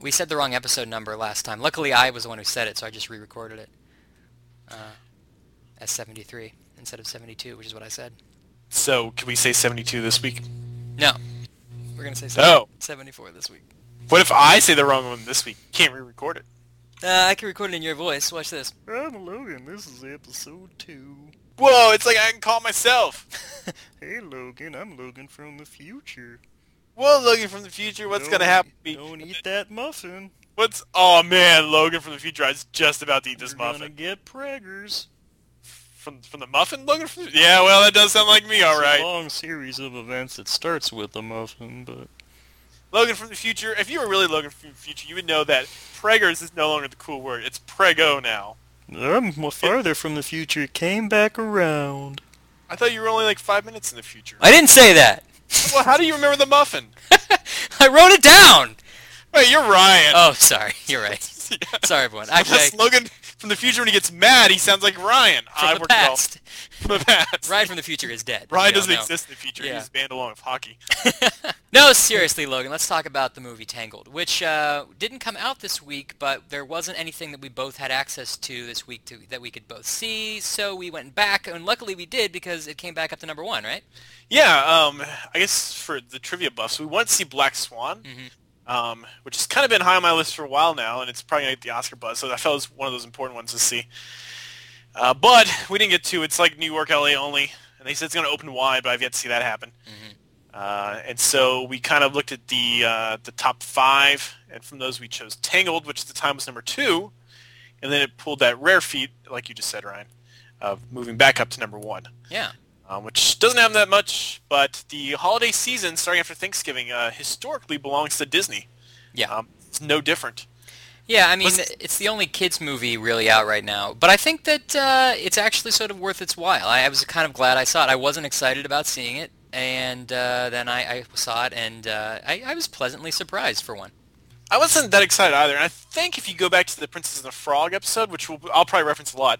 We said the wrong episode number last time. Luckily, I was the one who said it, so I just re-recorded it uh, as 73 instead of 72, which is what I said. So, can we say 72 this week? No, we're gonna say No. 74 this week. What if I say the wrong one this week? Can't re-record it. Uh, I can record it in your voice. Watch this. I'm Logan. This is episode two. Whoa, it's like I can call myself. Hey, Logan. I'm Logan from the future. Whoa, Logan from the future, what's gonna happen to me? Don't eat that muffin. What's? Oh man, Logan from the future. I was just about to eat this muffin. You're gonna get preggers. From from the muffin, Logan from. The... Yeah, well, that does sound like me. all right. Long series of events that starts with a muffin, but Logan from the future. If you were really Logan from the future, you would know that preggers is no longer the cool word. It's prego now. I'm mo- farther from the future. Came back around. I thought you were only like five minutes in the future. I didn't say that. well, how do you remember the muffin? I wrote it down. Wait, you're Ryan. Oh, sorry. You're right. Yeah. Sorry, everyone. Actually, Unless Logan from the future, when he gets mad, he sounds like Ryan. I from the worked it past. From the past. Ryan from the future is dead. Ryan doesn't know. exist in the future. Yeah. He's banned along with hockey. no, seriously, Logan. Let's talk about the movie Tangled, which uh, didn't come out this week, but there wasn't anything that we both had access to this week to, that we could both see. So we went back, and luckily we did because it came back up to number one, right? Yeah, um, I guess for the trivia buffs, we want to see Black Swan, Mhm. Um, which has kind of been high on my list for a while now, and it's probably going to get the Oscar buzz, so I felt it was one of those important ones to see. Uh, but we didn't get to. It's like New York, LA only, and they said it's going to open wide, but I've yet to see that happen. Uh, and so we kind of looked at the uh, the top five, and from those we chose Tangled, which at the time was number two, and then it pulled that rare feat, like you just said, Ryan, of moving back up to number one Yeah. Um, which doesn't happen that much, but the holiday season starting after Thanksgiving uh, historically belongs to Disney. Yeah. Um, it's no different. Yeah, I mean, it's the only kids movie really out right now, but I think that uh, it's actually sort of worth its while. I, I was kind of glad I saw it. I wasn't excited about seeing it, and uh, then I, I saw it, and uh, I, I was pleasantly surprised for one. I wasn't that excited either, and I think if you go back to the Princess and the Frog episode, which we'll, I'll probably reference a lot,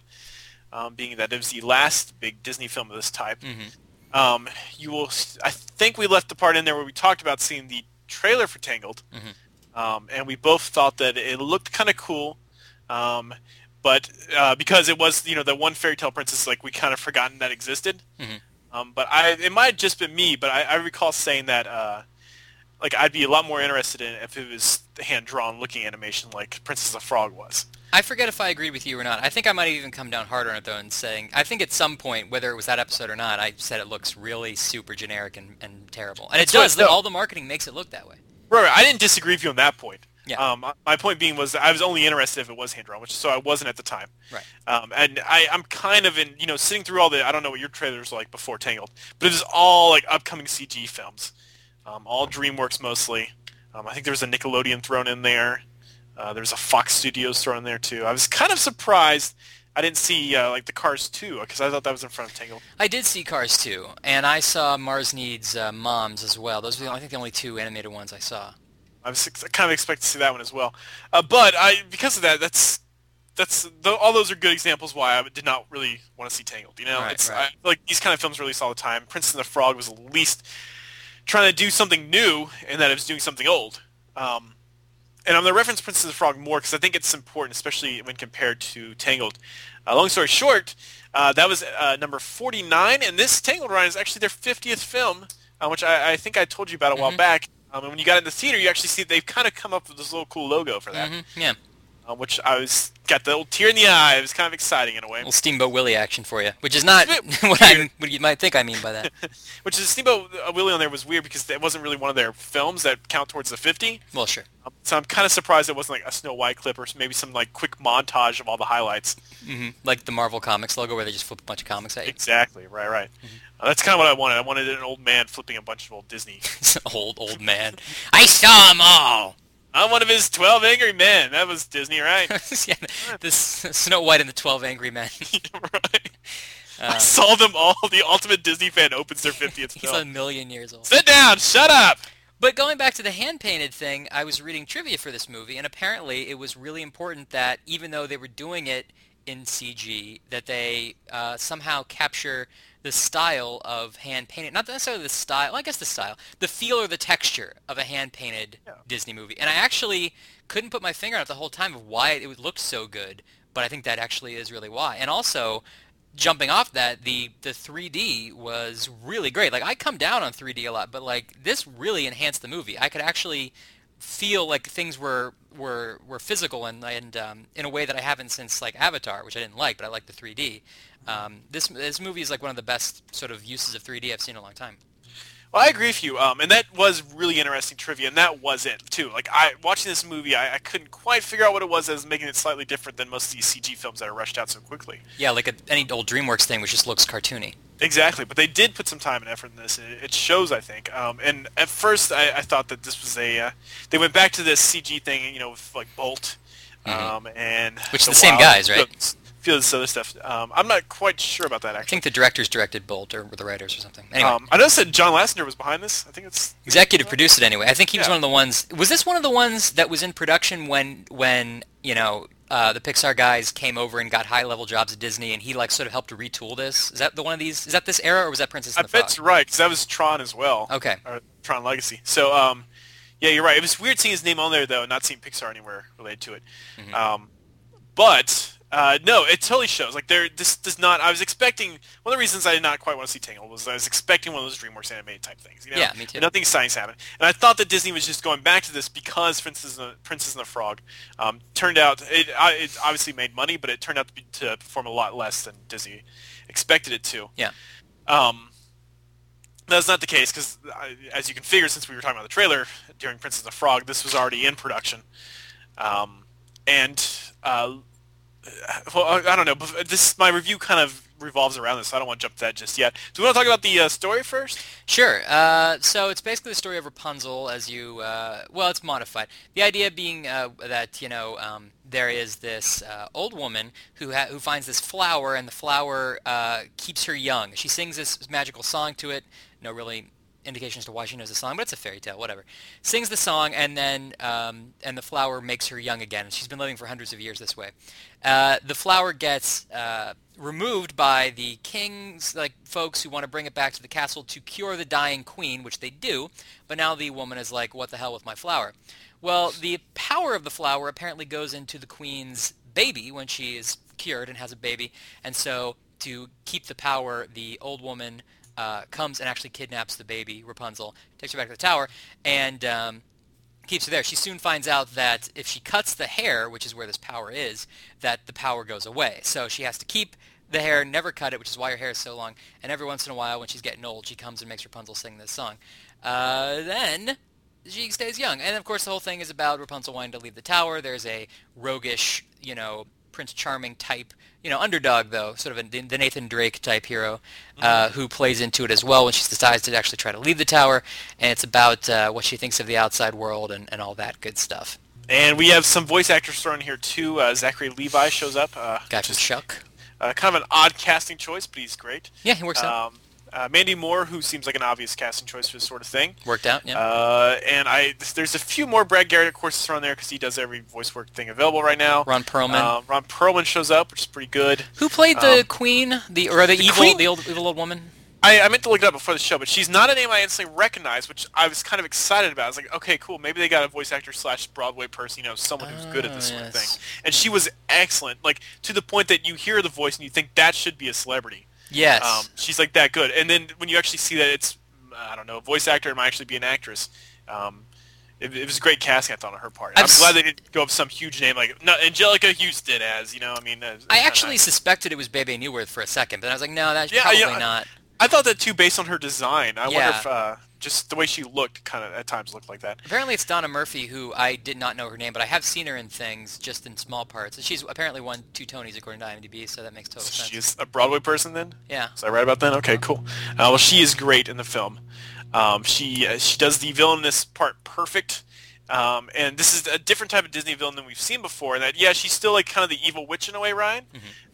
um, being that it was the last big Disney film of this type, Mhm. um, you will. I think we left the part in there where we talked about seeing the trailer for Tangled, Mhm. um, and we both thought that it looked kind of cool, um, but uh, because it was you know the one fairy tale princess, like we kind of forgotten that existed. Mhm. Um, but I, it might have just been me, but I, I recall saying that. Uh, like I'd be a lot more interested in it if it was hand drawn looking animation like Princess of Frog was. I forget if I agreed with you or not. I think I might have even come down harder on it though and saying I think at some point, whether it was that episode or not, I said it looks really super generic and, and terrible. And it does. no. All the marketing makes it look that way. Right, right. I didn't disagree with you on that point. Yeah. Um, my- point being was that I was only interested if it was hand drawn, which so I wasn't at the time. Right. Um, and I, I'm kind of in, you know, sitting through all the, I don't know what your trailers were like before Tangled, but it was all like upcoming CG films, um, all DreamWorks mostly. Um, I think there was a Nickelodeon thrown in there. Uh, there was a Fox Studios store in there too. I was kind of surprised I didn't see uh, like the Cars 2 because I thought that was in front of Tangled. I did see Cars 2, and I saw Mars Needs uh, Moms as well. Those were, the, I think, the only two animated ones I saw. I was ex- kind of expect to see that one as well. Uh, but I, because of that, that's that's tho- all those are good examples why I did not really want to see Tangled. You know, Right, it's right. I, like these kind of films release all the time. Princess and the Frog was at least trying to do something new, and that it was doing something old. Um, and I'm going to reference Princess of the Frog more because I think it's important, especially when compared to Tangled. Uh, long story short, uh, that was uh, number 49, and this Tangled Ryan is actually their 50th film, uh, which I, I think I told you about a while Mhm. back. Um, and when you got in the theater, you actually see they've kind of come up with this little cool logo for that, hmm Yeah, uh, which I was got the old tear in the eye. It was kind of exciting in a way. little Steamboat Willie action for you, which is not It's a bit what, I, what you might think I mean by that. Which is Steamboat uh, Willie on there was weird because it wasn't really one of their films that count towards the 50. Well, sure. Um, so I'm kind of surprised it wasn't like a Snow White clip or maybe some like quick montage of all the highlights. hmm Like the Marvel Comics logo where they just flip a bunch of comics at you. Exactly. Right. Right. Uh, that's kind of what I wanted. I wanted an old man flipping a bunch of old Disney. old, old man. I saw them all! I'm one of his 12 angry men. That was Disney, right? yeah, this Snow White and the Twelve Angry Men. right. I Uh, saw them all. The ultimate Disney fan opens their 50th he's a million years old. Sit down. Shut up. But going back to the hand painted thing, I was reading trivia for this movie, and apparently it was really important that even though they were doing it in CG that they uh, somehow capture the style of hand painted, not necessarily the style, well, I guess the style, the feel or the texture of a hand painted Yeah. Disney movie. And I actually couldn't put my finger on it the whole time of why it looked so good, but I think that actually is really why. And also, jumping off that, the the 3D was really great. Like I come down on 3D a lot, but like this really enhanced the movie. I could actually feel like things were were were physical and and um, in a way that I haven't since like Avatar, which I didn't like, but I like the 3D. Um, this this movie is like one of the best sort of uses of 3D I've seen in a long time. Well, I agree with you, um, and that was really interesting trivia, and that was it too. Like I watching this movie, I, I couldn't quite figure out what it was that was making it slightly different than most of these CG films that are rushed out so quickly. Yeah, like a, any old DreamWorks thing, which just looks cartoony. Exactly, but they did put some time and effort in this. It, it shows, I think. Um, and at first, I, I thought that this was a. Uh, they went back to this CG thing, you know, with like Bolt, um, and Mm-hmm. Which is the same guys, right? A few of this other stuff. Um, I'm not quite sure about that Actually, I think the directors directed Bolt or the writers or something. Anyway, Um, I noticed that John Lasseter was behind this. I think it's executive produced it anyway. I think he was Yeah. one of the ones. Was this one of the ones that was in production when when you know uh, the Pixar guys came over and got high level jobs at Disney, and he like sort of helped to retool this? Is that the one of these? Is that this era, or was that Princess I and the bet Frog? it's right because that was Tron as well. Okay. Or Tron Legacy. So, um, yeah, you're right. It was weird seeing his name on there though, not seeing Pixar anywhere related to it. Mm-hmm. Um, but uh, no, it totally shows. Like there, this does not. I was expecting one of the reasons I did not quite want to see Tangled was I was expecting one of those DreamWorks animated type things. You know? Yeah, me too. Nothing science happened, and I thought that Disney was just going back to this because Princess and the, Princess and the Frog um, turned out it, it obviously made money, but it turned out to, be, to perform a lot less than Disney expected it to. Yeah. Um, that's not the case because, as you can figure, since we were talking about the trailer during Princess and the Frog, this was already in production. Um, and uh, well, I, I don't know. This my review kind of revolves around this. So I don't want to jump to that just yet. Do we want to talk about the uh, story first? Sure. Uh, so it's basically the story of Rapunzel as you, uh, well, it's modified. The idea being uh, that, you know, um, there is this uh, old woman who, ha- who finds this flower, and the flower uh, keeps her young. She sings this magical song to it. No really indication as to why she knows the song, but it's a fairy tale, whatever. Sings the song, and then um, and the flower makes her young again. She's been living for hundreds of years this way. Uh, the flower gets uh, removed by the king's like folks who want to bring it back to the castle to cure the dying queen, which they do. But now the woman is like, "What the hell with my flower?" Well, the power of the flower apparently goes into the queen's baby when she is cured and has a baby, and so to keep the power, the old woman uh, comes and actually kidnaps the baby Rapunzel, takes her back to the tower, and um, keeps her there. She soon finds out that if she cuts the hair, which is where this power is, that the power goes away. So she has to keep the hair, never cut it, which is why her hair is so long. And every once in a while, when she's getting old, she comes and makes Rapunzel sing this song. Uh, then she stays young. And of course, the whole thing is about Rapunzel wanting to leave the tower. There's a roguish, you know, Prince Charming type, you know, underdog though, sort of a, the Nathan Drake type hero, uh, who plays into it as well when she decides to actually try to leave the tower. And it's about uh, what she thinks of the outside world and, and all that good stuff. And we have some voice actors thrown here too. Uh, Zachary Levi shows up. Uh, Guy from Chuck. uh, kind of an odd casting choice, but he's great. Yeah, he works out. Uh, Mandy Moore, who seems like an obvious casting choice for this sort of thing. Worked out. Yeah. Uh, and I, there's a few more Brad Garrett, of course, thrown there because he does every voice work thing available right now. Ron Perlman. Uh, Ron Perlman shows up, which is pretty good. who played the um, queen, the or the, evil, queen- the old evil old woman? I, I meant to look it up before the show, but she's not a name I instantly recognized, which I was kind of excited about. I was like, okay, cool. Maybe they got a voice actor slash Broadway person, you know, someone who's good at this Ah, sort of yes. thing. And she was excellent, like to the point that you hear the voice and you think that should be a celebrity. Yes. Um, she's like that good. And then when you actually see that it's, I don't know, a voice actor, it might actually be an actress. Um, it, it was a great casting, I thought, on her part. I'm s- glad they didn't go with some huge name like no, Anjelica Huston as, you know, I mean. I actually suspected it was Bebe Neuwirth for a second, but I was like, no, that's Yeah, probably yeah, not. I thought that too based on her design. I wonder if uh, just the way she looked kind of at times looked like that. Apparently, it's Donna Murphy, who I did not know her name, but I have seen her in things, just in small parts. She's apparently won two Tonys according to IMDb, so that makes total sense. She's a Broadway person then? Yeah. Is that right about that? Okay, cool. Uh, well, she is great in the film. Um, she uh, she does the villainous part perfect. Um, and this is a different type of Disney villain than we've seen before. And that, yeah, she's still like kind of the evil witch in a way, Ryan.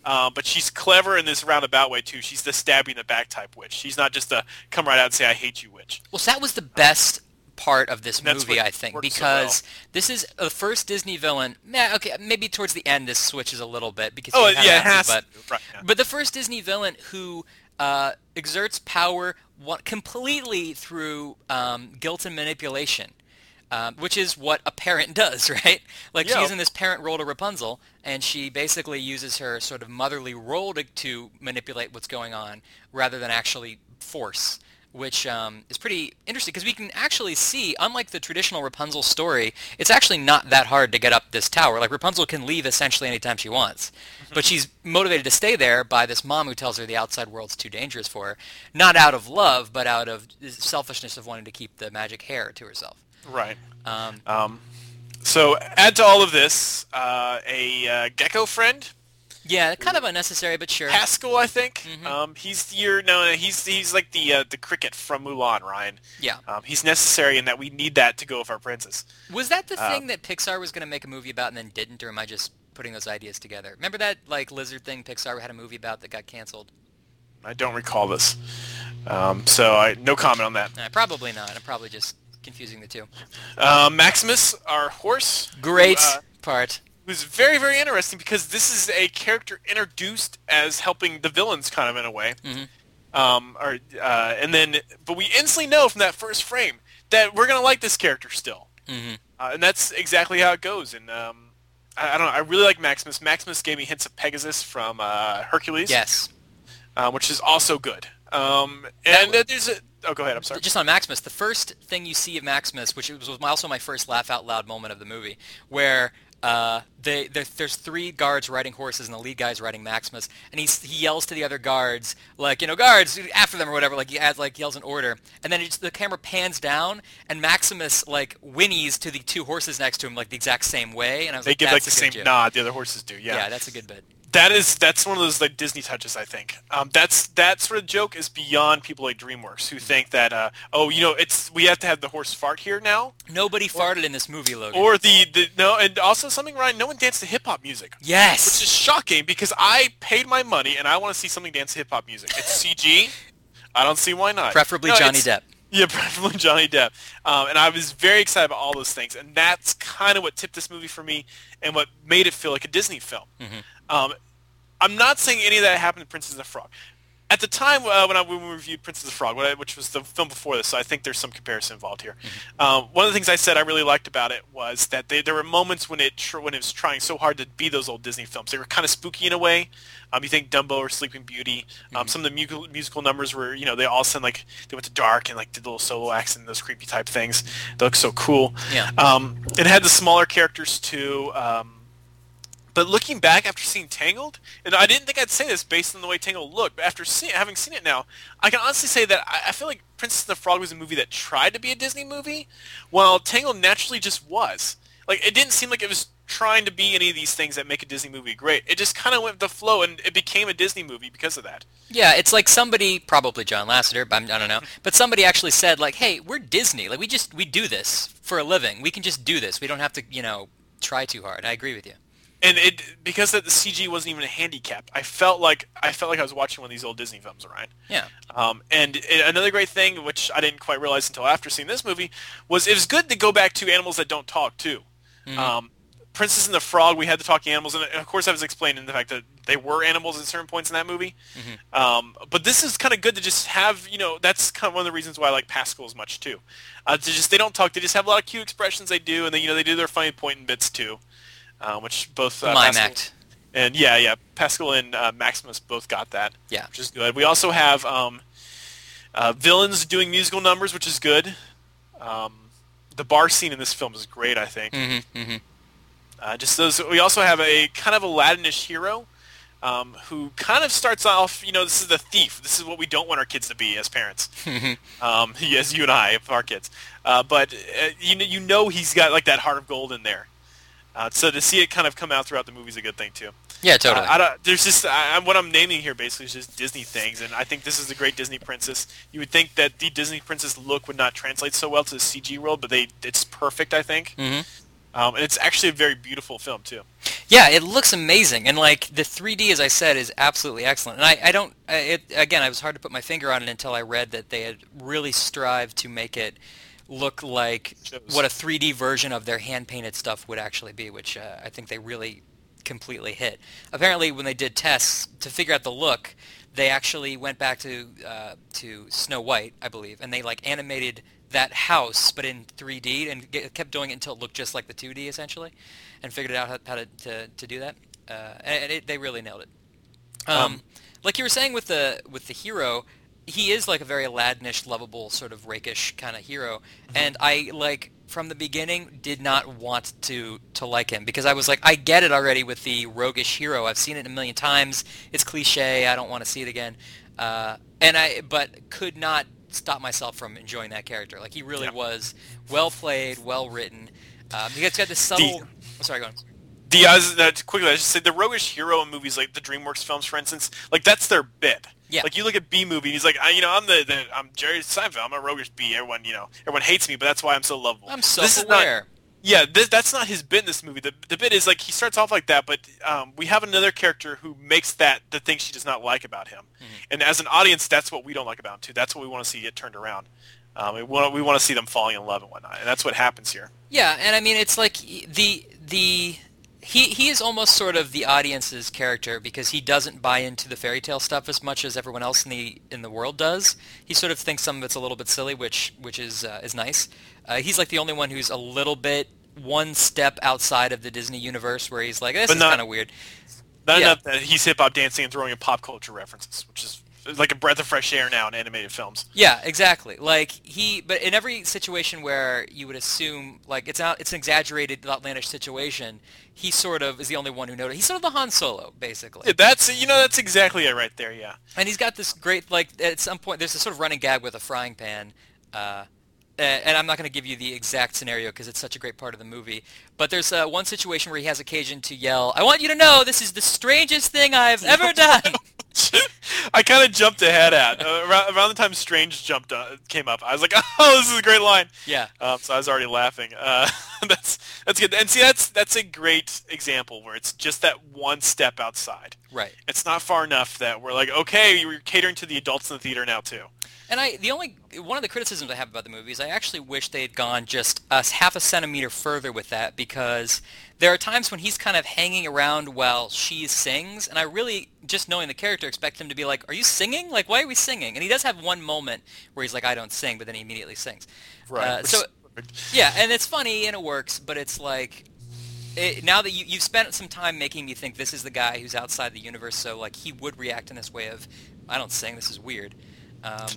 Um, but she's clever in this roundabout way too. She's the stabby in the back type witch. She's not just a come right out and say I hate you witch. Well, so that was the best part of this movie, I think, works so because this is the first Disney villain. Nah, okay, maybe towards the end this switches a little bit because Oh yeah, it has. to, but. Right, yeah. but the first Disney villain who uh, exerts power completely through um, guilt and manipulation, um, which is what a parent does, right? Like Yeah. she's in this parent role to Rapunzel, and she basically uses her sort of motherly role to, to manipulate what's going on rather than actually force. Which um, is pretty interesting because we can actually see, unlike the traditional Rapunzel story, it's actually not that hard to get up this tower. Like Rapunzel can leave essentially anytime she wants, but she's motivated to stay there by this mom who tells her the outside world's too dangerous for her, not out of love, but out of selfishness of wanting to keep the magic hair to herself. Right. Um, Um, so add to all of this uh, a uh, gecko friend, yeah, kind of unnecessary, but sure. Haskell, I think. Mm-hmm. Um, he's your no, he's he's like the uh, the cricket from Mulan, Ryan. Yeah. Um, he's necessary in that we need that to go with our princess. Was that the Uh, thing that Pixar was going to make a movie about and then didn't, or am I just putting those ideas together? Remember that like lizard thing Pixar had a movie about that got canceled? I don't recall this, um, so I no comment on that. Uh, probably not. I'm probably just confusing the two. Uh, Maximus, our horse, Great who, uh, part. who's very very interesting because this is a character introduced as helping the villains kind of in a way. Mhm. Um, or uh, and then but we instantly know from that first frame that we're gonna like this character still, hmm uh, and that's exactly how it goes. And um, I, I don't know, I really like Maximus. Maximus gave me hints of Pegasus from uh, Hercules, Yes. uh, which is also good. Um, and uh, there's a oh go ahead, I'm sorry. Just on Maximus, the first thing you see of Maximus, which was also my first laugh out loud moment of the movie, where uh, they, there's three guards riding horses and the lead guy's riding Maximus, and he's, he yells to the other guards, like, you know, guards, after them or whatever, like he adds, like yells an order, and then just, the camera pans down, and Maximus, like, whinnies to the two horses next to him, like, the exact same way, and I was They like, give that's like the same joke. nod the other horses do. Yeah, yeah, that's a good bit. That is that's one of those like Disney touches. I think um, that's that sort of joke is beyond people like DreamWorks who think that uh, oh you know it's we have to have the horse fart here now Nobody farted in this movie, Logan. or the, the no and also something Ryan no one danced to hip hop music yes! which is shocking because I paid my money and I want to see something dance to hip hop music. It's CG. I don't see why not. Preferably No, Johnny Depp. Yeah, preferably Johnny Depp. Um, and I was very excited about all those things, and that's kind of what tipped this movie for me, and what made it feel like a Disney film. Um, I'm not saying any of that happened in Princess and the Frog. At the time uh, when, I, when we reviewed Princess and the Frog, I- which was the film before this, so I think there's some comparison involved here. Um, one of the things I said I really liked about it was that they, there were moments when it tr- when it was trying so hard to be those old Disney films. They were kind of spooky in a way. Um, you think Dumbo or Sleeping Beauty. Um, Some of the musical, musical numbers were, you know, they all sound like they went to dark and like did little solo acts and those creepy type things. They look so cool. Yeah. Um, it had the smaller characters too. Um, but looking back after seeing Tangled, and I didn't think I'd say this based on the way Tangled looked, but after seeing, having seen it now, I can honestly say that I, I feel like Princess and the Frog was a movie that tried to be a Disney movie, while Tangled naturally just was. Like it didn't seem like it was trying to be any of these things that make a Disney movie great. It just kind of went with the flow, and it became a Disney movie because of that. Yeah, it's like somebody, probably John Lasseter, but I'm, I don't know, but somebody actually said like, "Hey, we're Disney. Like we just we do this for a living. We can just do this. We don't have to, you know, try too hard." I agree with you. And it because that the CG wasn't even a handicap. I felt like I felt like I was watching one of these old Disney films, Ryan. Yeah. Um, and it, another great thing, which I didn't quite realize until after seeing this movie, was it was good to go back to animals that don't talk too. Um, Princess and the Frog, we had the talking animals, and of course I was explaining the fact that they were animals at certain points in that movie. Um, but this is kind of good to just have, you know, that's kind of one of the reasons why I like Pascal as much too. Uh, to just they don't talk, they just have a lot of cute expressions they do, and they, you know they do their funny and bits too, uh, which both uh, Mime Pascal- act. and yeah, yeah, Pascal and uh, Maximus both got that, Yeah. which is good. We also have um, uh, villains doing musical numbers, which is good. Um, the bar scene in this film is great, I think. Mm-hmm. Mm-hmm. Uh, just those. We also have a kind of Aladdinish hero um, who kind of starts off. You know, this is the thief. This is what we don't want our kids to be as parents. um, as you and I, our kids. Uh, but uh, you know, you know, he's got like that heart of gold in there. Uh, so to see it kind of come out throughout the movie is a good thing too. Yeah, totally. Uh, I don't, there's just I, what I'm naming here basically is just Disney things, and I think this is a great Disney princess. You would think that the Disney princess look would not translate so well to the CG world, but they it's perfect, I think. Mhm. Um, and it's actually a very beautiful film too. Yeah, it looks amazing, and like the 3D, as I said, is absolutely excellent. And I, I don't, it again, I was hard to put my finger on it until I read that they had really strived to make it look like what a 3D version of their hand painted stuff would actually be, which uh, I think they really completely hit. Apparently, when they did tests to figure out the look, they actually went back to uh, to Snow White, I believe, and they like animated that house but in 3D and get, kept doing it until it looked just like the 2D essentially, and figured out how, how to, to to do that. Uh, and it, they really nailed it. Um, Um, like you were saying with the with the hero, he is like a very Aladdinish, lovable, sort of rakish kind of hero, and I like from the beginning did not want to to like him because I was like, I get it already with the roguish hero. I've seen it a million times. It's cliche. I don't want to see it again. Uh, and I but could not stop myself from enjoying that character. Like he really Yeah. was well played, well written. Um, he has got this subtle. oh, sorry, go on. The uh, quickly, I just say the roguish hero in movies like the DreamWorks films, for instance, like that's their bit. Yeah. Like you look at Bee Movie, and he's like, I, you know, I'm the, the I'm Jerry Seinfeld. I'm a roguish B. Everyone, you know, everyone hates me, but that's why I'm so lovable. I'm This is not-. Yeah, this, that's not his bit in this movie. The, the bit is like he starts off like that, but um, we have another character who makes that the thing she does not like about him. And as an audience, that's what we don't like about him too. That's what we want to see get turned around. Um, we want we want to see them falling in love and whatnot, and that's what happens here. Yeah, and I mean it's like the the he he is almost sort of the audience's character because he doesn't buy into the fairy tale stuff as much as everyone else in the in the world does. He sort of thinks some of it's a little bit silly, which which is uh, is nice. Uh, he's like the only one who's a little bit one step outside of the Disney universe where he's like this But is kind of weird. Not Yeah. enough that he's hip hop dancing and throwing in pop culture references, which is like a breath of fresh air now in animated films. Yeah, exactly. Like he, but in every situation where you would assume like it's not, it's an exaggerated, outlandish situation, he sort of is the only one who noticed. He's sort of the Han Solo, basically. Yeah, that's you know that's exactly it right there. Yeah. And he's got this great like at some point there's this sort of running gag with a frying pan. Uh, and I'm not going to give you the exact scenario because it's such a great part of the movie. But there's uh, one situation where he has occasion to yell, "I want you to know this is the strangest thing I've ever done." I kind of jumped ahead at uh, around, around the time Strange jumped uh, came up. I was like, "Oh, this is a great line." yeah, Um, so I was already laughing. Uh, that's that's good. And see, that's that's a great example where it's just that one step outside. right. It's not far enough that we're like, okay, you're catering to the adults in the theater now too. And I, the only one of the criticisms I have about the movie is I actually wish they had gone just a half a centimeter further with that because there are times when he's kind of hanging around while she sings, and I really, just knowing the character, expect him to be like, "Are you singing? Like, why are we singing?" And he does have one moment where he's like, "I don't sing," but then he immediately sings. Uh, so yeah, and it's funny and it works, but it's like it, now that you, you've spent some time making me think this is the guy who's outside the universe, so like he would react in this way of, I don't sing, this is weird. Um,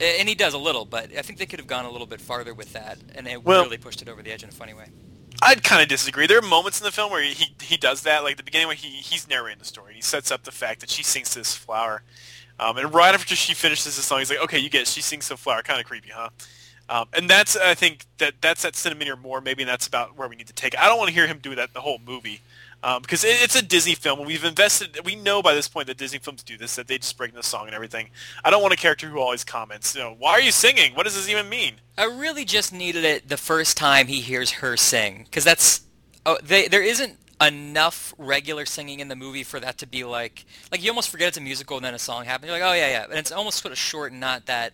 and he does a little, but I think they could have gone a little bit farther with that, and it Well- really pushed it over the edge in a funny way. I'd kind of disagree. There are moments in the film where he he does that, like the beginning when he he's narrating the story. He sets up the fact that she sings to this flower, um, and right after she finishes the song, he's like, "Okay, you get it. She sings to a flower. Kind of creepy, huh?" Um, and that's I think that that's that centimeter more maybe, and that's about where we need to take it. I don't want to hear him do that the whole movie. Um, because it, it's a Disney film, we've invested. We know by this point that Disney films do this; that they just break the song and everything. I don't want a character who always comments, you know, "Why are you singing? What does this even mean?" I really just needed it the first time he hears her sing, because that's oh, they, there isn't enough regular singing in the movie for that to be like like you almost forget it's a musical and then a song happens. You're like, oh yeah, yeah, and it's almost sort of short and not that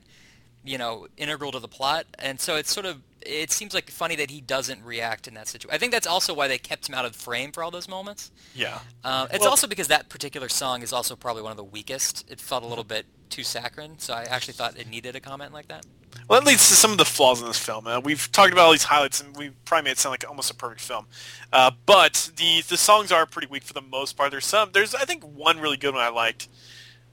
you know integral to the plot, and so it's sort of it seems like funny that he doesn't react in that situation. I think that's also why they kept him out of frame for all those moments. Yeah. Um, it's Well- also because that particular song is also probably one of the weakest. It felt a little bit too saccharine, so I actually thought it needed a comment like that. Well, that leads to some of the flaws in this film. Uh, we've talked about all these highlights, and we probably made it sound like almost a perfect film. Uh, but the the songs are pretty weak for the most part. There's some. There's I think one really good one I liked.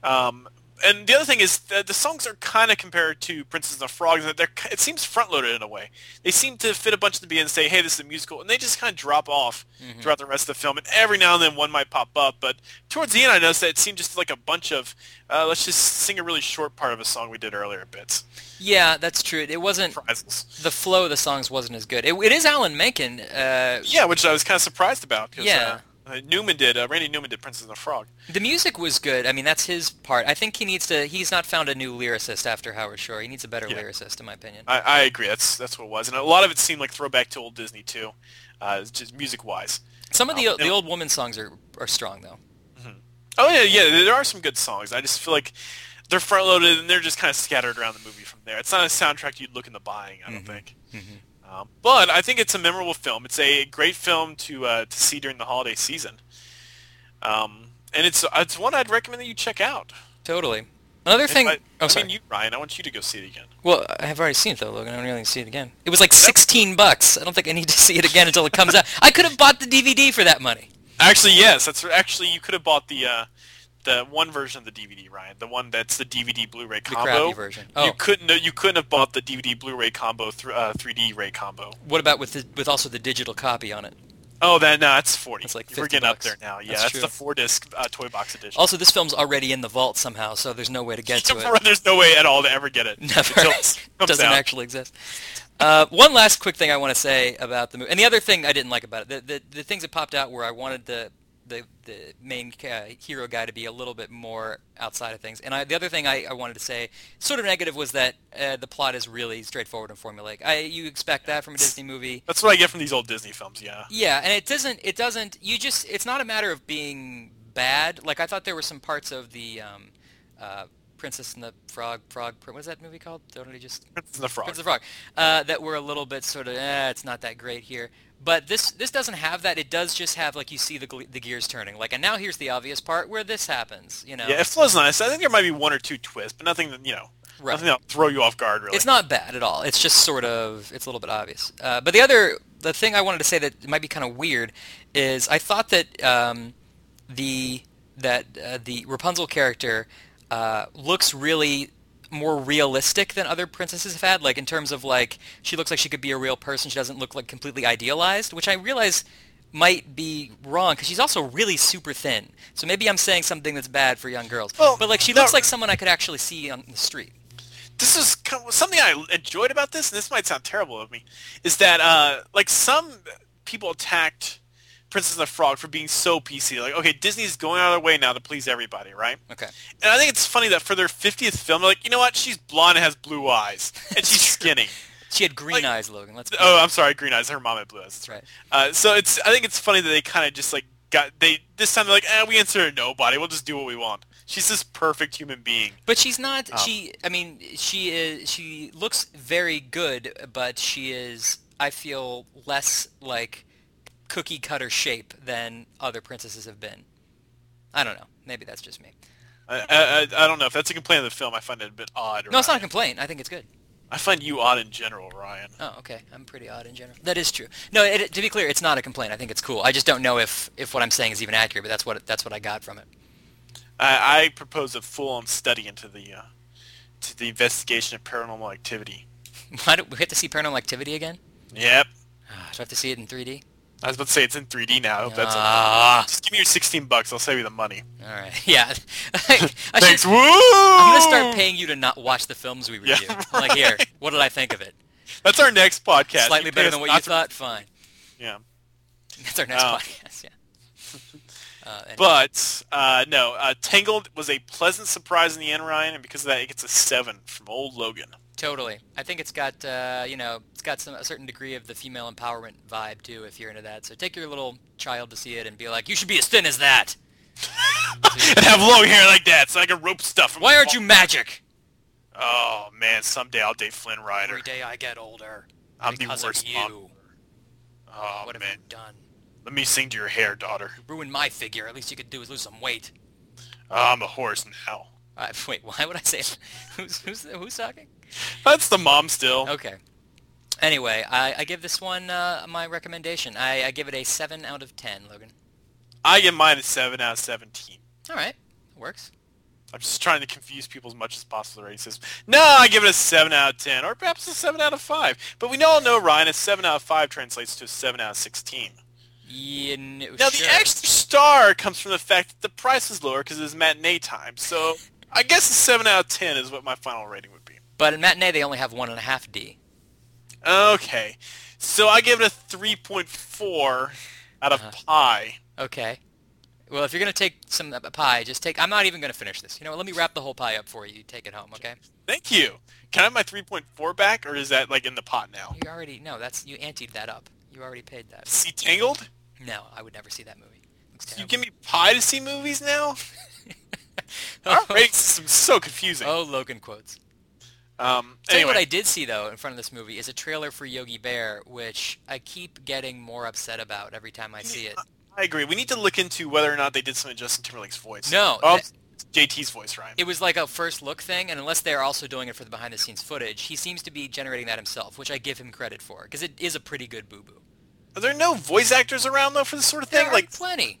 Um, and the other thing is that the songs are kind of compared to Princess and the Frog. That they're it seems front loaded in a way. They seem to fit a bunch at the beginning and say, "Hey, this is a musical," and they just kind of drop off throughout the rest of the film. And every now and then one might pop up, but towards the end, I noticed that it seemed just like a bunch of uh, let's just sing a really short part of a song we did earlier bits. Yeah, that's true. It wasn't Prizes. the flow of the songs wasn't as good. It, it is Alan Menken. Uh, Yeah, which I was kind of surprised about Yeah. uh, Newman did. Uh, Randy Newman did Princess and the Frog. the music was good. I mean, that's his part. I think he needs to. He's not found a new lyricist after Howard Shore. He needs a better Yeah. lyricist, in my opinion. I, I agree. That's that's what it was, and a lot of it seemed like throwback to old Disney too, uh, just music wise. Some of the Um, the old woman songs are are strong though. Oh yeah, yeah. There are some good songs. I just feel like they're front loaded and they're just kind of scattered around the movie from there. It's not a soundtrack you'd look into buying, I don't think. Um, but I think it's a memorable film. It's a great film to uh, to see during the holiday season. Um, and it's it's one I'd recommend that you check out. Totally. Another thing. I, oh, I mean, you, Ryan, I want you to go see it again. Well, I have already seen it though, Logan. I don't really need to see it again. It was like 16 bucks. I don't think I need to see it again until it comes out. I could have bought the DVD for that money. Actually, yes. That's actually you could have bought the uh, the one version of the DVD, Ryan. The one that's the DVD Blu-ray The combo. crappy version. Oh, You couldn't you couldn't have bought the DVD Blu-ray combo th- uh, 3D Ray combo. what about with the, with also the digital copy on it? Oh, that no, that's 40. That's like We're 50 getting up there now. Yeah, That's that's, the four disc uh, toy box edition. Also, this film's already in the vault somehow, so there's no way to get to it. There's no way at all to ever get it. Never. It doesn't out. actually exist. Uh, one last quick thing I want to say about the movie, and the other thing I didn't like about it, the, the, the things that popped out where I wanted the the, the main uh, hero guy to be a little bit more outside of things. And I, the other thing I, I wanted to say, sort of negative, was that uh, the plot is really straightforward and formulaic. I, you expect that from a Disney movie. That's what I get from these old Disney films. Yeah. Yeah, and it doesn't. It doesn't. You just. It's not a matter of being bad. Like I thought there were some parts of the um, uh, Princess and the Frog. Frog. What is that movie called? Don't I just Princess and the Frog. Prince of the Frog, uh, that were a little bit sort of, eh, it's not that great here. But this this doesn't have that. It does just have like you see the the gears turning. Like, and now here's the obvious part where this happens. You know, Yeah, it flows nice. I think there might be one or two twists, but nothing that you know, Right. nothing that'll throw you off guard. Really. it's not bad at all. It's just sort of it's a little bit obvious. Uh, but the other the thing I wanted to say that might be kind of weird is I thought that um, the that uh, the Rapunzel character uh, looks really more realistic than other princesses have had. Like in terms of like she looks like she could be a real person. She doesn't look like completely idealized, which I realize might be wrong because she's also really super thin. So maybe I'm saying something that's bad for young girls. Well, but like she no- looks like someone I could actually see on the street. this is something I enjoyed about this, and this might sound terrible of me, is that uh, like some people attacked Princess and the Frog for being so PC. Like, okay, Disney's going out of their way now to please everybody, right? Okay. And I think it's funny that for their 50th film, they're like, you know what? She's blonde and has blue eyes, and she's skinny. She had green Like- eyes, Logan. Let's. Oh. I'm sorry, green eyes. Her mom had blue eyes. That's right. right. Uh, so it's I think it's funny that they kind of just like got they this time they're like, eh, we answer nobody. We'll just do what we want. She's this perfect human being. But she's not. Um, she. I mean, she is. She looks very good, but she is. I feel less like cookie cutter shape than other princesses have been. I don't know. Maybe that's just me. I, I, I don't know if that's a complaint of the film. I find it a bit odd. No, it's not a complaint. I think it's good. I find you odd in general, Ryan. Oh, okay. I'm pretty odd in general. That is true. No, it, to be clear, it's not a complaint. I think it's cool. I just don't know if, if what I'm saying is even accurate, but that's what that's what I got from it. I, I propose a full-on study into the uh, to the investigation of paranormal activity. Why do we have to see Paranormal Activity again? Yep. Ah, Do I have to see it in 3D? I was about to say it's in 3D now. That's. Ah, Just give me your 16 bucks. I'll save you the money. all right. Yeah. I Thanks. should, Woo! I'm gonna start paying you to not watch the films we Yeah, review. I'm like, here, what did I think of it? That's our next podcast. Slightly You better than what you to- thought. Fine. Yeah. That's our next Oh. podcast. Yeah. Uh, and- But uh, no, uh, Tangled was a pleasant surprise in the end, Ryan, and because of that, it gets a seven from old Logan. Totally. I think it's got uh, you know it's got some a certain degree of the female empowerment vibe too. If you're into that, so take your little child to see it and be like, you should be as thin as that. and have long hair like that, so I can rope stuff. Why aren't you magic? Oh man, someday I'll date Flynn Rider. Every day I get older I'm the worst mom. you. Oh what have man, you done? let me sing to your hair, daughter. Ruined my figure. At least you could do is lose some weight. Oh, I'm a horse now. Uh, wait, why would I say? who's who's who's talking? That's the mom still. Okay. Anyway, I, I give this one uh, my recommendation. I, I give it a 7 out of 10, Logan. I give mine a seven out of seventeen. All right. Works. I'm just trying to confuse people as much as possible. Right? He says, "No, I give it a seven out of ten, or perhaps a seven out of five. But we all know, Ryan, a seven out of five translates to a seven out of sixteen. Yeah, n- Now sure. the extra star comes from the fact that the price is lower because it's matinee time. So I guess a seven out of ten is what my final rating would be. But in matinee, they only have 1.5 D. Okay, so I give it a three point four out of Uh-huh. pi. Okay. Well, if you're going to take some uh, pie, just take... I'm not even going to finish this. You know what? Let me wrap the whole pie up for you. You take it home, okay? Thank you. Can I have my three point four back, or is that like in the pot now? You already... No, that's... You anteed that up. You already paid that. See Tangled? No, I would never see that movie. You give me pie to see movies now? Our system's so confusing. Oh, Logan quotes. Um, Tell you anyway, what I did see though in front of this movie is a trailer for Yogi Bear, which I keep getting more upset about every time I see it. I agree. We need to look into whether or not they did some Justin Timberlake's voice. No, Oh, that- JT's voice, Ryan. It was like a first look thing, and unless they're also doing it for the behind the scenes footage, he seems to be generating that himself, which I give him credit for because it is a pretty good boo boo. Are there no voice actors around though for this sort of There thing? are Like, plenty.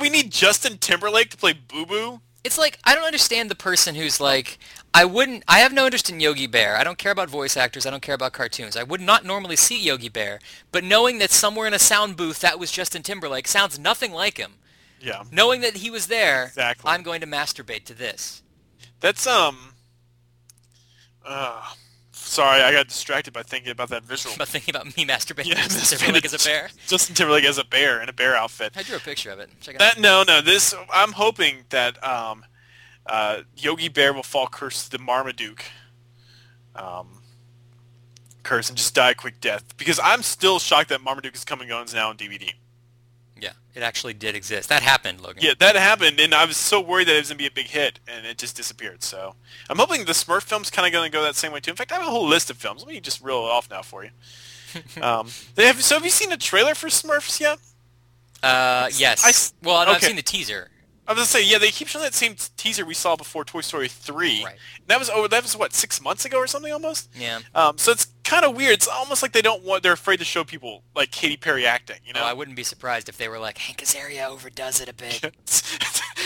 we need Justin Timberlake to play Boo Boo. It's like I don't understand the person who's like I wouldn't I have no interest in Yogi Bear. I don't care about voice actors. I don't care about cartoons. I would not normally see Yogi Bear, but knowing that somewhere in a sound booth that was Justin Timberlake sounds nothing like him. Yeah, Knowing that he was there, Exactly. I'm going to masturbate to this. that's um. Uh, sorry, I got distracted by thinking about that visual. But thinking about me masturbating Yeah, Justin Timberlake as a bear. Justin Timberlake as a bear in a bear outfit. I drew a picture of it. Check it That out. no, no. This I'm hoping that um, uh, Yogi Bear will fall curse to the Marmaduke um, curse and just die a quick death because I'm still shocked that Marmaduke is coming on now on DVD. It actually did exist. That happened, Logan. Yeah, that happened, and I was so worried that it was gonna be a big hit, and it just disappeared. So I'm hoping the Smurf film's kind of gonna go that same way too. In fact, I have a whole list of films. Let me just reel it off now for you. um, they have, so have you seen a trailer for Smurfs yet? Uh, yes. I, well, I've okay. seen the teaser. I was gonna say, yeah, they keep showing that same t- teaser we saw before Toy Story 3. Right. And that was oh, that was what six months ago or something almost. Yeah. Um, so it's kind of weird. It's almost like they don't want. They're afraid to show people like Katy Perry acting. You know. Oh, I wouldn't be surprised if they were like, Hank Azaria overdoes it a bit.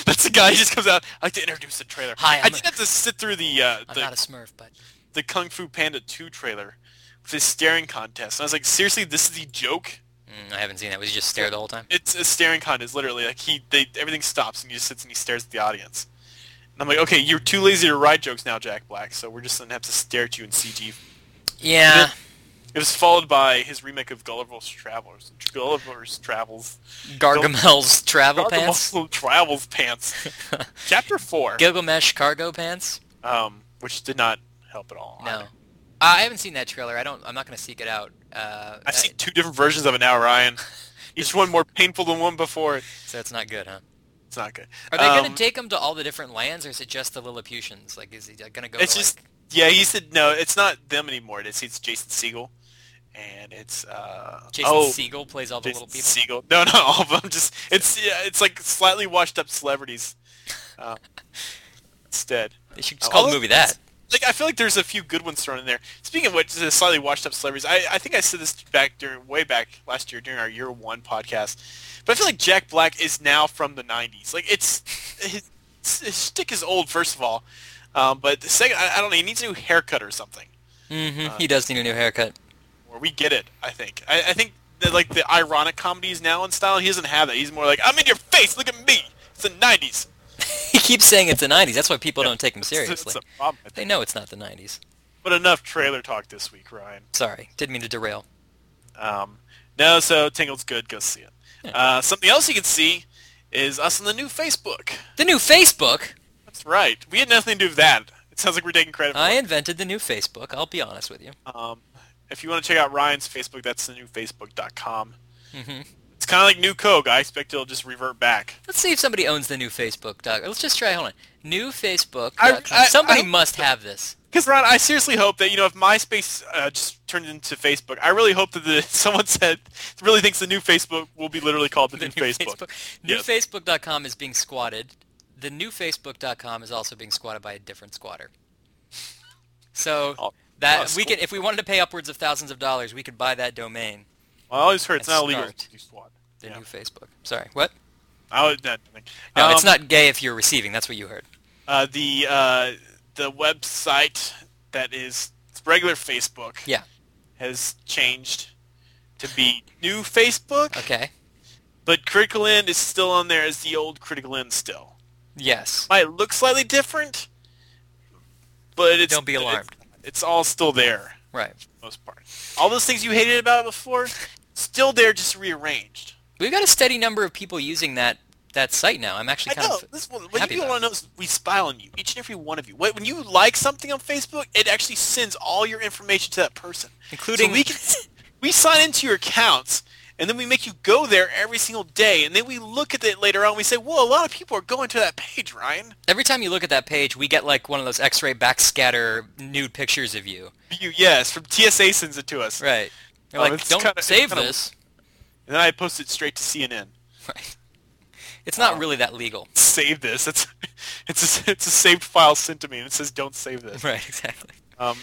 That's the guy who just comes out. I like to introduce the trailer. Hi, I I'm did a- have to sit through the uh, I'm the, not a Smurf, but the Kung Fu Panda 2 trailer with this staring contest. And I was like, seriously, this is the joke? mm, I haven't seen that. Was he just stare the whole time? It's a staring contest, literally. Like he, they, everything stops and he just sits and he stares at the audience. And I'm like, okay, you're too lazy to write jokes now, Jack Black. So we're just gonna have to stare at you in CG. Yeah. It was followed by his remake of Gulliver's Travels. Gulliver's Travels. Gargamel's travel pants. Gargamel Travels pants. Chapter four, Gilgamesh cargo pants. um, which did not help at all. No. either. I haven't seen that trailer. I don't. I'm not going to seek it out. Uh, I've uh, seen two different versions of it now, Ryan. Each one more painful than one before. so it's not good, huh? It's not good. Are they going Um, to take him to all the different lands, or is it just the Lilliputians? Like, is he going to go? It's to, just like, yeah. He said no. It's not them anymore. It's it's Jason Segel, and it's uh Jason oh, Segel plays all the Jason little people. Segel. No, not all of them. Just it's yeah, it's like slightly washed up celebrities. Uh, instead, They should just Uh, the movie that. like I feel like there's a few good ones thrown in there. Speaking of which, the slightly washed up celebrities, I, I think I said this back during way back last year during our year one podcast, but I feel like Jack Black is now from the '90s. Like it's his, his shtick is old, first of all, um, but the second, I, I don't know, he needs a new haircut or something. hmm Uh, he does need a new haircut. Or we get it, I think. I, I think that like the ironic comedies now in style, he doesn't have that. He's more like, I'm in your face, look at me. It's the '90s. he keeps saying it's the 90s. That's why people Yeah. don't take him seriously. It's a problem. They know it's not the 90s. But enough trailer talk this week, Ryan. Sorry, didn't mean to derail. Um, no, so Tingled's good. Go see it. Uh, something else you can see is us on the new Facebook. The new Facebook. That's right. We had nothing to do with that. It sounds like we're taking credit for I invented the new Facebook. I'll be honest with you. Um, if you want to check out Ryan's Facebook, that's the new Facebook.com. hmm It's kind of like new Coke. I expect it'll just revert back. Let's see if somebody owns the new Facebook. Doc. Let's just try. Hold on. New Facebook. Somebody I- must have this. Because Ron, I seriously hope that you know if MySpace uh, just turned into Facebook, I really hope that the, someone said really thinks the new Facebook will be literally called the, The new, new Facebook. New Yes. Facebook.com is being squatted. The new Facebook.com is also being squatted by a different squatter. So Oh, that oh, we can, if we wanted to pay upwards of thousands of dollars, we could buy that domain. Well, I always heard it's not illegal. start. to use The Yeah. new Facebook. Sorry, what? I would, that, No, it's Um, not gay if you're receiving. That's what you heard. uh, the uh, the website that is regular Facebook Yeah. has changed to be new Facebook, Okay. but Critical End is still on there as the old Critical End still. Yes. Might look slightly different, but it's Don't be alarmed. It's, it's all still there Right. the most part. All those things you hated about it before, still there, just rearranged. We've got a steady number of people using that that site now. I'm actually I kind know. of This, what happy you about want to know is we spy on you, each and every one of you. When when you like something on Facebook, it actually sends all your information to that person. including So we can we sign into your accounts, and then we make you go there every single day, and then we look at it later on and we say, whoa, a lot of people are going to that page, Ryan. Every time you look at that page, we get like one of those X-ray backscatter nude pictures of you. You, yes, from TSA sends it to us. Right. You're Oh, like, don't kinda- save kinda- this. And then I post it straight to CNN. Right. It's not really that legal. Save this. It's it's a, it's a saved file sent to me, and it says don't save this. Right. Exactly. Um,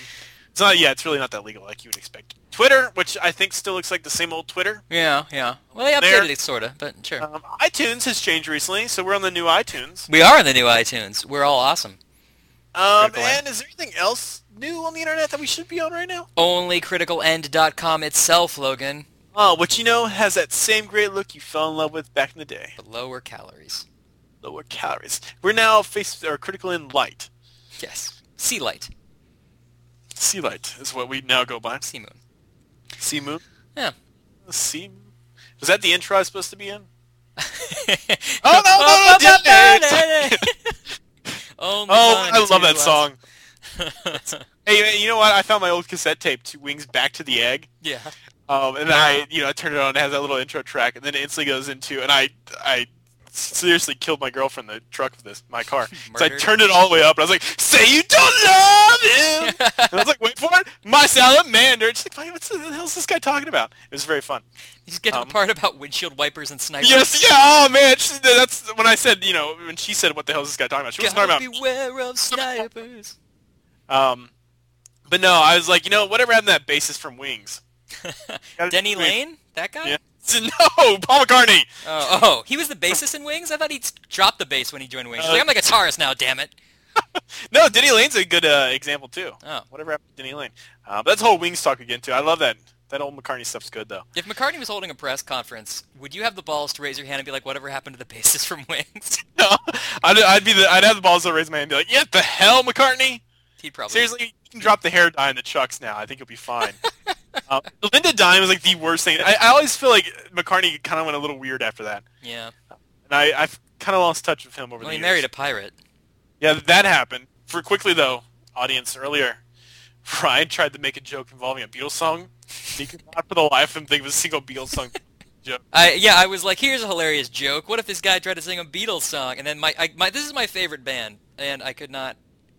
it's not. Yeah, it's really not that legal like you would expect. Twitter, which I think still looks like the same old Twitter. Yeah. Yeah. Well, they updated it sorta, but sure. Um, iTunes has changed recently, so we're on the new iTunes. we are on the new iTunes. We're all awesome. Um, Critical End. and is there anything else new on the internet that we should be on right now? Only criticalend.com itself, Logan. Oh, which you know has that same great look you fell in love with back in the day. But lower calories. Lower calories. We're now face or critical in light. Yes. Sea light. Sea light is what we now go by. Sea moon. Sea moon. Yeah. Sea. Was that the intro I was supposed to be in? oh no, no, no, Oh, mine I love that song. Hey, you know what? I found my old cassette tape, Two Wings Back to the Egg. yeah. Um, and I, you know, I turned it on. It has that little intro track, and then it instantly goes into, and I, I seriously killed my girlfriend in the truck with this, my car. so I turned it all the way up, and I was like, "Say you don't love him." and I was like, "Wait for it, my salamander." She's like, "What the hell is this guy talking about?" It was very fun. You just get Um, the part about windshield wipers and snipers. Yes, yeah. Oh man, she, that's when I said, you know, when she said, "What the hell is this guy talking about?" She was talking about. beware of snipers. Um, but no, I was like, you know, whatever happened to that bassist from Wings? Denny Laine? That guy? Yeah. No, Paul McCartney. Oh, oh, he was the bassist in Wings? I thought he dropped the bass when he joined Wings. He's like, I'm a guitarist now, damn it. No, Denny Laine's a good uh, example too. Oh. Whatever happened to Denny Laine? Uh, but that's whole Wings talk again too. I love that. That old McCartney stuff's good though. If McCartney was holding a press conference, would you have the balls to raise your hand and be like, whatever happened to the bassist from Wings? No, I'd, I'd be the. I'd have the balls to raise my hand and be like, "Yeah, the hell, McCartney." He'd probably... Seriously, can drop the hair dye in the chucks now. I think you'll be fine. um, Linda dying was like the worst thing. I, I always feel like McCartney kind of went a little weird after that, Yeah. and I, I've kind of lost touch with him over Well, the he years. married a pirate. Yeah, that happened. For quickly though, audience earlier, Ryan tried to make a joke involving a Beatles song. He could not for the life of him think of a single Beatles song joke. I yeah, I was like, here's a hilarious joke. What if this guy tried to sing a Beatles song? And then my, I, my this is my favorite band, and I could not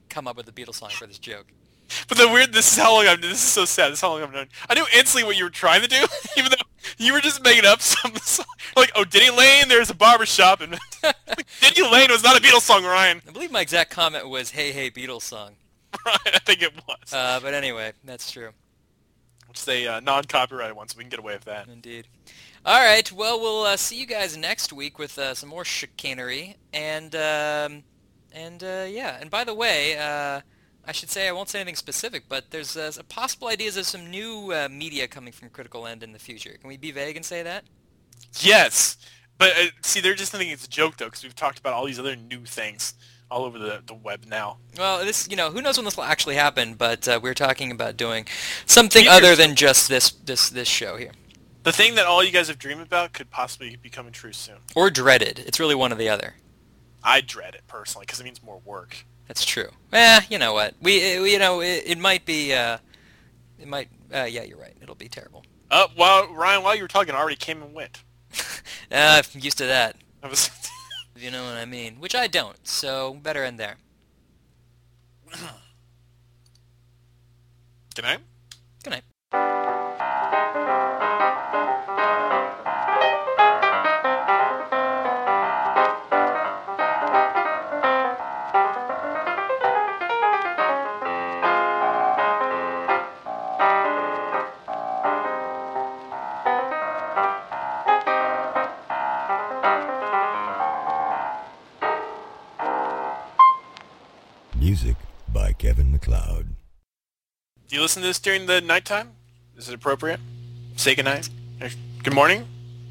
come up with a Beatles song for this joke. But the weird, this is how long I've, this is so sad, this is how long I've known. I knew instantly what you were trying to do, even though you were just making up some song. Like, oh, Denny Laine, there's a barber shop, and like, Denny Laine was not a Beatles song, Ryan. I believe my exact comment was, "Hey, hey, Beatles song." Ryan, I think it was. Uh, but anyway, that's true. It's a uh, non-copyrighted one, so we can get away with that. Indeed. All right. Well, we'll uh, see you guys next week with uh, some more chicanery, and um, and uh, yeah. And by the way, uh, I should say I won't say anything specific, but there's uh, possible ideas of some new uh, media coming from Critical End in the future. Can we be vague and say that? Yes, but uh, see, they're just thinking it's a joke though, because we've talked about all these other new things all over the, the web now. Well, this you know who knows when this will actually happen, but uh, we're talking about doing something Future other than just this this this show here, The thing that all you guys have dreamed about could possibly be coming true soon. or dreaded. It's really one or the other. I dread it personally because it means more work. That's true. Eh, you know what? We, uh, you know, it, it might be, uh, it might, uh, yeah, you're right. It'll be terrible. Uh, well, Ryan, while you were talking, I already came and went. uh, I'm used to that. I was. If you know what I mean. Which I don't, so better end there. Good night. Do you listen to this during the nighttime? Is it appropriate? Say goodnight. Or Good morning.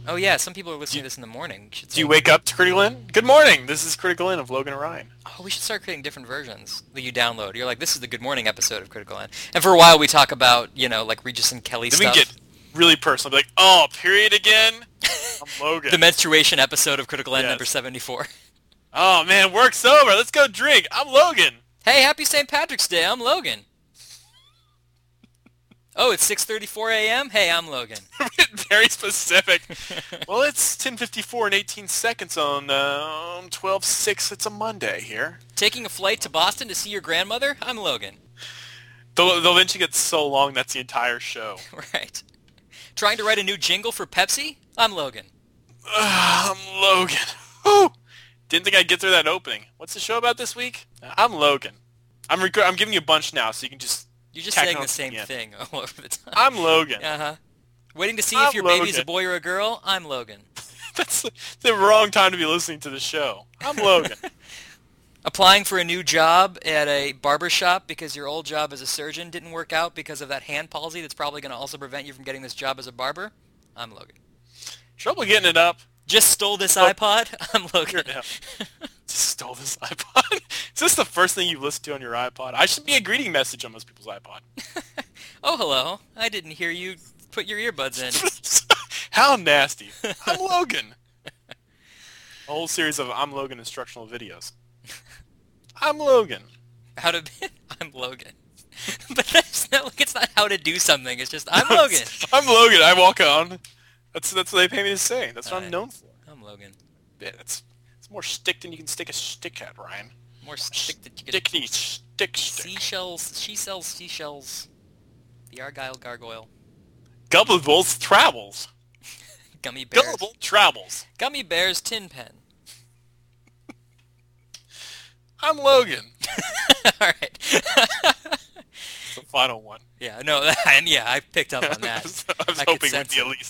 Oh yeah, some people are listening to this in the morning. Do you wake up to Critical In? Good morning. This is Critical In of Logan and Ryan. Oh, we should start creating different versions that you download. You're like, this is the Good Morning episode of Critical End. And for a while, we talk about, you know, like Regis and Kelly Then stuff. we get really personal. Be like, oh, period again. I'm Logan. the menstruation episode of Critical End Yes. number 74. oh man, work's over. Let's go drink. I'm Logan. Hey, happy St. Patrick's Day. I'm Logan. Oh, it's 6:34 a.m. Hey, I'm Logan. Very specific. well, it's 10:54 and 18 seconds on uh, 12:06. It's a Monday here. Taking a flight to Boston to see your grandmother? I'm Logan. They'll, they'll eventually get so long that's the entire show. Right. Trying to write a new jingle for Pepsi? I'm Logan. I'm Logan. Whew. Didn't think I'd get through that opening. What's the show about this week? I'm Logan. I'm rec- I'm giving you a bunch now, so you can just. You're just saying the same end. thing all over the time. I'm Logan. Uh-huh. Waiting to see I'm if your baby's a boy or a girl? I'm Logan. That's the wrong time to be listening to the show. I'm Logan. Applying for a new job at a barber shop because your old job as a surgeon didn't work out because of that hand palsy that's probably going to also prevent you from getting this job as a barber? I'm Logan. Trouble getting it up. Just stole this Oh. iPod? I'm Logan. Just stole this iPod. Is this the first thing you listen to on your iPod? I should be a greeting message on most people's iPod. oh, hello. I didn't hear you put your earbuds in. How nasty. I'm Logan. A whole series of I'm Logan instructional videos. I'm Logan. How to be... I'm Logan. but that's not like it's not how to do something. It's just I'm Logan. I'm Logan. I walk on. That's that's what they pay me to say. That's what I'm known for. I'm Logan. Yeah, that's more stick than you can stick a stick at, Ryan. More stick that you get. Sticky stick stick. Seashells. She sells seashells. The Argyle Gargoyle. Gullible's travels. Gummy bears. Gullible travels. Gummy bears tin pen. I'm Logan. All right. The final one. yeah, no, and yeah, I picked up on I that. was, I was I hoping it would be at least